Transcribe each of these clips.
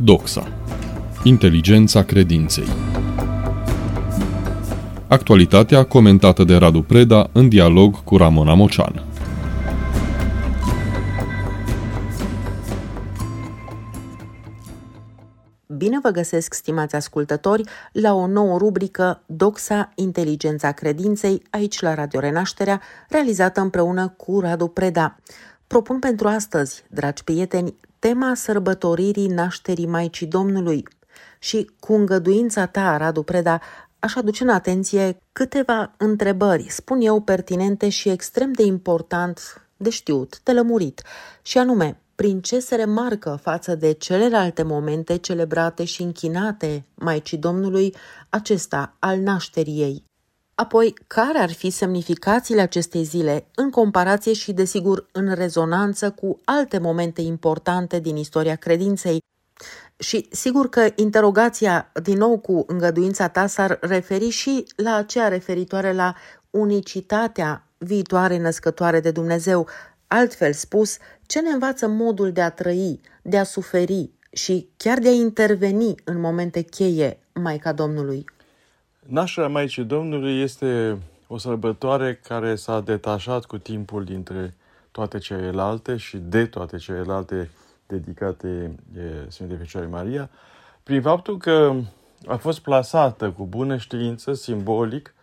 Doxa. Inteligența credinței. Actualitatea comentată de Radu Preda în dialog cu Ramona Mocean. Bine vă găsesc, stimați ascultători, la o nouă rubrică Doxa Inteligența Credinței, aici la Radio Renașterea, realizată împreună cu Radu Preda. Propun pentru astăzi, dragi prieteni, tema sărbătoririi nașterii Maicii Domnului și cu îngăduința ta, Radu Preda, aș aduce în atenție câteva întrebări, spun eu, pertinente și extrem de important de știut, de lămurit, și anume, prin ce se remarcă față de celelalte momente celebrate și închinate Maicii Domnului acesta al nașterii ei. Apoi, care ar fi semnificațiile acestei zile în comparație și, desigur, în rezonanță cu alte momente importante din istoria credinței? Și sigur că interogația, din nou cu îngăduința ta, s-ar referi și la aceea referitoare la unicitatea viitoare născătoare de Dumnezeu, altfel spus, ce ne învață modul de a trăi, de a suferi și chiar de a interveni în momente cheie Maica Domnului. Nașterea Maicii Domnului este o sărbătoare care s-a detașat cu timpul dintre toate celelalte și de toate celelalte dedicate Sfintei Fecioare Maria, prin faptul că a fost plasată cu bună știință, simbolic,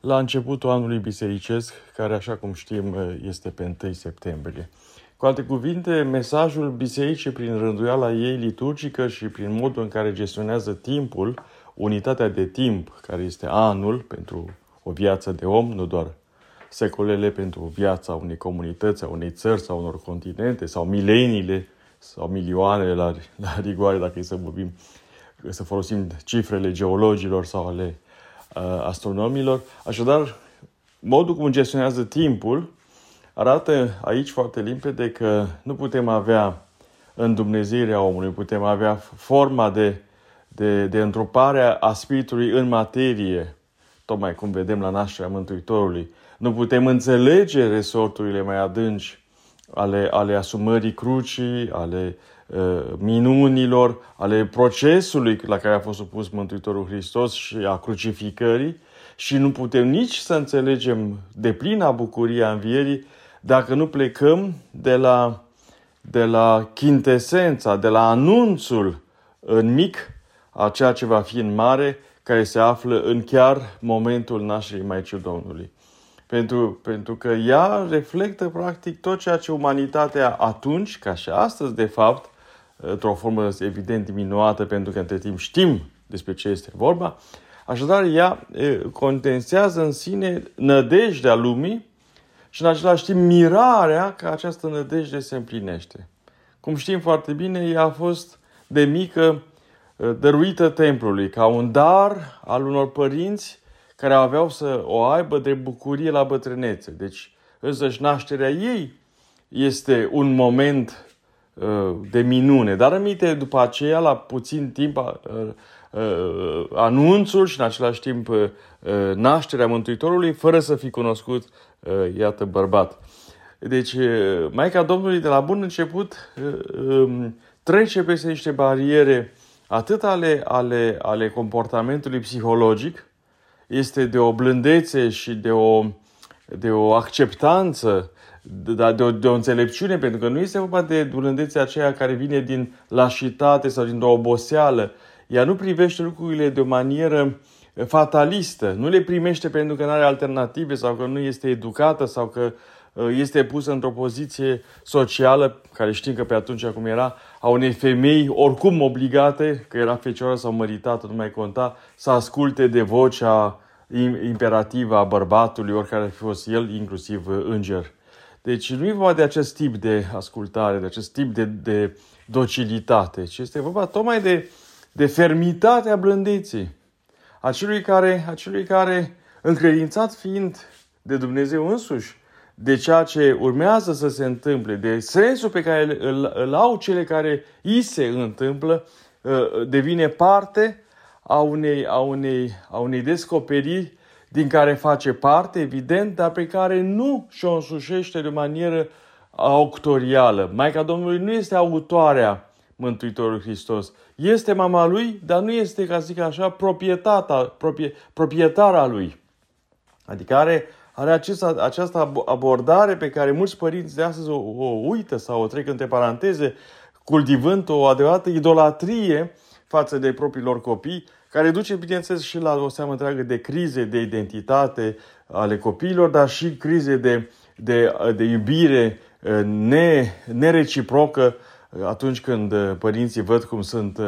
la începutul anului bisericesc, care, așa cum știm, este pe 1 septembrie. Cu alte cuvinte, mesajul bisericii prin rânduiala ei liturgică și prin modul în care gestionează timpul, unitatea de timp, care este anul pentru o viață de om, nu doar secolele pentru viața unei comunități, a unei țări sau unor continente, sau mileniile sau milioanele la, la rigoare, dacă e să vorbim, să folosim cifrele geologilor sau ale uh, astronomilor. Așadar, modul cum gestionează timpul arată aici foarte limpede că nu putem avea în Dumnezeirea omului, putem avea forma de de, de întrupare a Spiritului în materie, tocmai cum vedem la nașterea Mântuitorului. Nu putem înțelege resorturile mai adânci ale, ale asumării crucii, ale uh, minunilor, ale procesului la care a fost supus Mântuitorul Hristos și a crucificării și nu putem nici să înțelegem de plină bucuria învierii dacă nu plecăm de la, de la chintesența, de la anunțul în mic a ceea ce va fi în mare, care se află în chiar momentul nașterii Maicii Domnului. Pentru, pentru că ea reflectă practic tot ceea ce umanitatea atunci, ca și astăzi, de fapt, într-o formă evident diminuată, pentru că între timp știm despre ce este vorba, așadar ea condensează în sine nădejdea lumii și în același timp mirarea că această nădejde se împlinește. Cum știm foarte bine, ea a fost de mică Uh, dăruită templului ca un dar al unor părinți care aveau să o aibă de bucurie la bătrânețe. Deci, însăși nașterea ei este un moment uh, de minune. Dar aminte după aceea, la puțin timp, uh, uh, anunțul și în același timp uh, nașterea Mântuitorului, fără să fi cunoscut, uh, iată, bărbat. Deci, uh, Maica Domnului de la bun început uh, um, trece peste niște bariere uh, atât ale, ale, ale comportamentului psihologic, este de o blândețe și de o, de o acceptanță, de, de, o, de o înțelepciune, pentru că nu este vorba de blândețea aceea care vine din lașitate sau din o oboseală. Ea nu privește lucrurile de o manieră fatalistă, nu le primește pentru că nu are alternative sau că nu este educată sau că uh, este pusă într-o poziție socială, care știm că pe atunci cum era, a unei femei oricum obligate, că era fecioară sau măritată, nu mai conta, să asculte de vocea imperativă a bărbatului, oricare ar fi fost el, inclusiv înger. Deci nu e vorba de acest tip de ascultare, de acest tip de, de docilitate, ci este vorba tocmai de, de fermitatea blândeții. Acelui care, acelui care, încredințat fiind de Dumnezeu însuși, de ceea ce urmează să se întâmple, de sensul pe care îl, îl au cele care îi se întâmplă, uh, devine parte a unei, a unei, a unei descoperiri din care face parte, evident, dar pe care nu și-o însușește de manieră auctorială. Maica Domnului nu este autoarea Mântuitorul Hristos. Este mama lui, dar nu este, ca să zic așa, proprietata, proprie, proprietara lui. Adică are, are acesta, această abordare pe care mulți părinți de astăzi o, o uită sau o trec între paranteze, cultivând o adevărată idolatrie față de propriilor copii, care duce, bineînțeles, și la o seamă întreagă de crize de identitate ale copiilor, dar și crize de, de, de iubire uh, ne, nereciprocă uh, atunci când uh, părinții văd cum sunt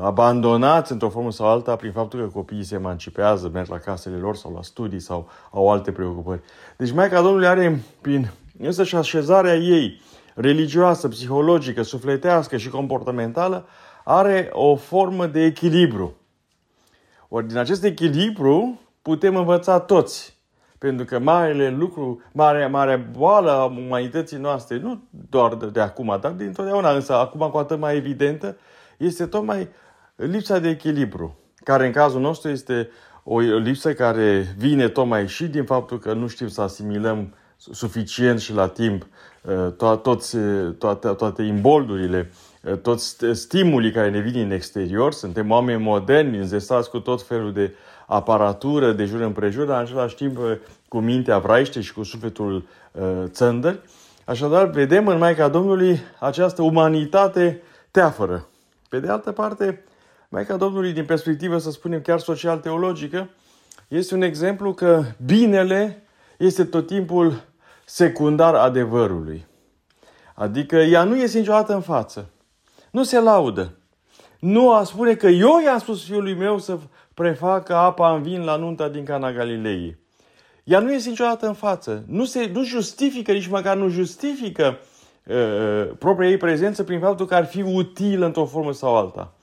abandonați într-o formă sau alta prin faptul că copiii se emancipează, merg la casele lor sau la studii sau au alte preocupări. Deci Maica Domnului are, prin însă și așezarea ei religioasă, psihologică, sufletească și comportamentală, are o formă de echilibru. Ori din acest echilibru putem învăța toți. Pentru că marele lucru, marea, marea boală a umanității noastre, nu doar de, de acum, dar din totdeauna, însă acum cu atât mai evidentă, este tocmai lipsa de echilibru, care în cazul nostru este o lipsă care vine tocmai și din faptul că nu știm să asimilăm suficient și la timp uh, to- toți, toate, toate imboldurile toți stimulii care ne vin din exterior, suntem oameni moderni, înzestrați cu tot felul de aparatură de jur împrejur, dar în același timp cu mintea vraiște și cu sufletul uh, țăndări. Așadar, vedem în Maica Domnului această umanitate teafără. Pe de altă parte, Maica Domnului, din perspectivă, să spunem, chiar social-teologică, este un exemplu că binele este tot timpul secundar adevărului. Adică ea nu este niciodată în față. Nu se laudă. Nu a spune că eu i-am spus fiului meu să prefacă apa în vin la nunta din Cana Galilei. Ea nu este niciodată în față. Nu, se, nu justifică, nici măcar nu justifică uh, uh, propria ei prezență prin faptul că ar fi util într-o formă sau alta.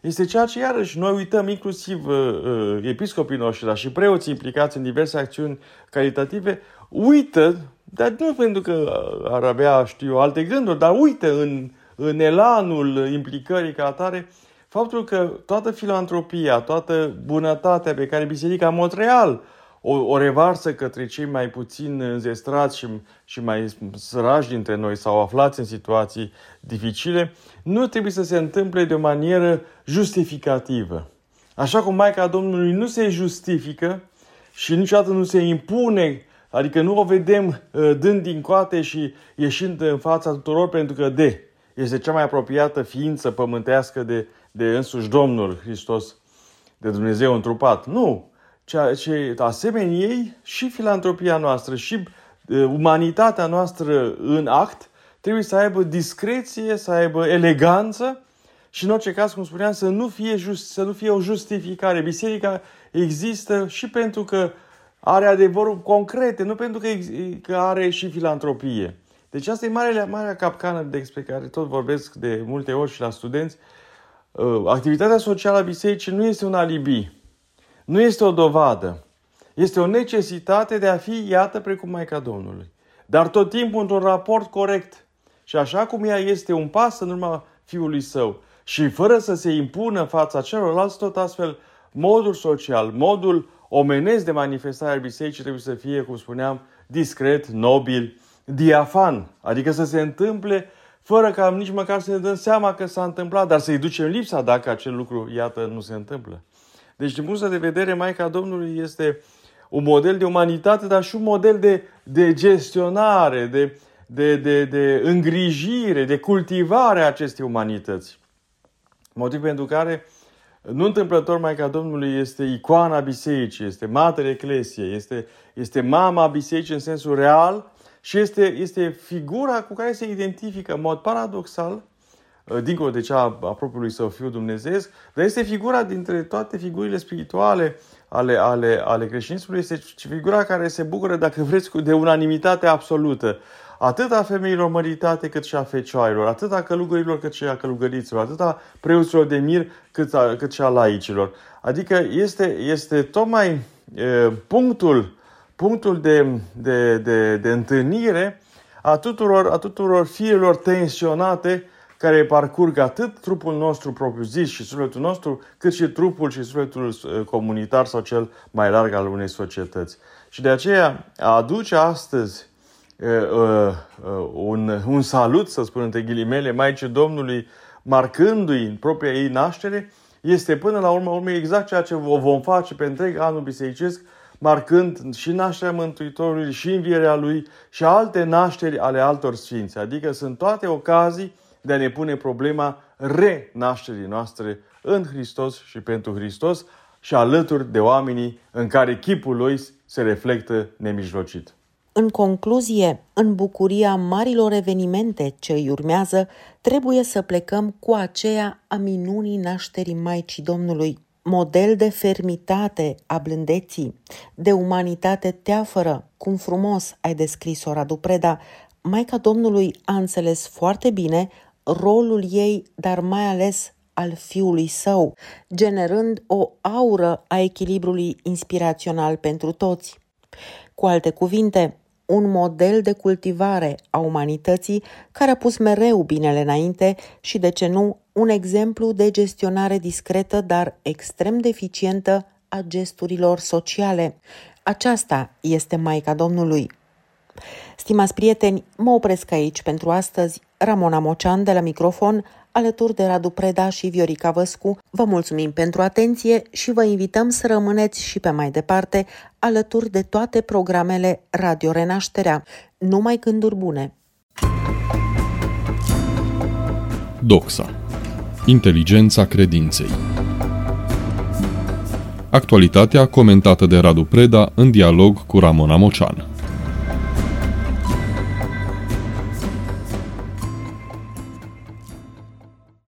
Este ceea ce, iarăși, noi uităm, inclusiv uh, uh, episcopii noștri, dar și preoții implicați în diverse acțiuni caritative, uită, dar nu pentru că ar avea, știu, alte gânduri, dar uită în în elanul implicării ca atare, faptul că toată filantropia, toată bunătatea pe care Biserica în mod real o, o revarsă către cei mai puțin înzestrați și, și mai sărași dintre noi sau aflați în situații dificile, nu trebuie să se întâmple de o manieră justificativă. Așa cum Maica Domnului nu se justifică și niciodată nu se impune, adică nu o vedem uh, dând din coate și ieșind în fața tuturor pentru că de este cea mai apropiată ființă pământească de, de însuși Domnul Hristos, de Dumnezeu întrupat. Nu! Ceea ce asemenea ei și filantropia noastră și umanitatea noastră în act trebuie să aibă discreție, să aibă eleganță și în orice caz, cum spuneam, să nu fie, just, să nu fie o justificare. Biserica există și pentru că are adevărul concrete, nu pentru că, că are și filantropie. Deci asta e marea, marea capcană despre care tot vorbesc de multe ori și la studenți. Uh, activitatea socială a bisericii nu este un alibi, nu este o dovadă, este o necesitate de a fi, iată, precum Maica Domnului. Dar tot timpul într-un raport corect. Și așa cum ea este un pas în urma Fiului Său și fără să se impună în fața celorlalți, tot astfel, modul social, modul omenesc de manifestare a bisericii trebuie să fie, cum spuneam, discret, nobil, diafan, adică să se întâmple fără ca nici măcar să ne dăm seama că s-a întâmplat, dar să-i ducem lipsa dacă acel lucru, iată, nu se întâmplă. Deci, din punctul de vedere, Maica Domnului este un model de umanitate, dar și un model de, de gestionare, de, de, de, de îngrijire, de cultivare a acestei umanități. Motiv pentru care, nu întâmplător, Maica Domnului este icoana bisericii, este Matele Eclesie, este, este mama bisericii în sensul real, și este, este figura cu care se identifică în mod paradoxal, uh, dincolo de cea a propriului său fiu Dumnezeu, dar este figura dintre toate figurile spirituale ale, ale, ale creștinismului, este figura care se bucură, dacă vreți, de unanimitate absolută. Atât a femeilor măritate cât și a fecioailor, atât a călugărilor cât și a călugăriților, atât a preoților de mir cât, a, cât și a laicilor. Adică este, este tocmai e, punctul punctul de, de, de, de întâlnire a tuturor, a tuturor fiilor tensionate care parcurg atât trupul nostru propriu-zis și sufletul nostru, cât și trupul și sufletul uh, comunitar sau cel mai larg al unei societăți. Și de aceea a aduce astăzi uh, uh, un, un salut, să spun între ghilimele, Maicii Domnului, marcându-i în propria ei naștere, este până la urmă urmă exact ceea ce o vom face pe întreg anul bisericesc, marcând și nașterea Mântuitorului, și învierea Lui, și alte nașteri ale altor sfinți. Adică sunt toate ocazii de a ne pune problema renașterii noastre în Hristos și pentru Hristos și alături de oamenii în care chipul Lui se reflectă nemijlocit. În concluzie, în bucuria marilor evenimente ce îi urmează, trebuie să plecăm cu aceea a minunii nașterii Maicii Domnului, model de fermitate a blândeții, de umanitate teafără, cum frumos ai descris-o, Radu Preda, Maica Domnului a înțeles foarte bine rolul ei, dar mai ales al fiului său, generând o aură a echilibrului inspirațional pentru toți. Cu alte cuvinte, un model de cultivare a umanității care a pus mereu binele înainte și, de ce nu, un exemplu de gestionare discretă, dar extrem de eficientă a gesturilor sociale. Aceasta este Maica Domnului. Stimați prieteni, mă opresc aici pentru astăzi. Ramona Mocean de la microfon, alături de Radu Preda și Viorica Văscu. Vă mulțumim pentru atenție și vă invităm să rămâneți și pe mai departe alături de toate programele Radio Renașterea. Numai gânduri bune! Doxa Inteligența credinței Actualitatea comentată de Radu Preda în dialog cu Ramona Mocean.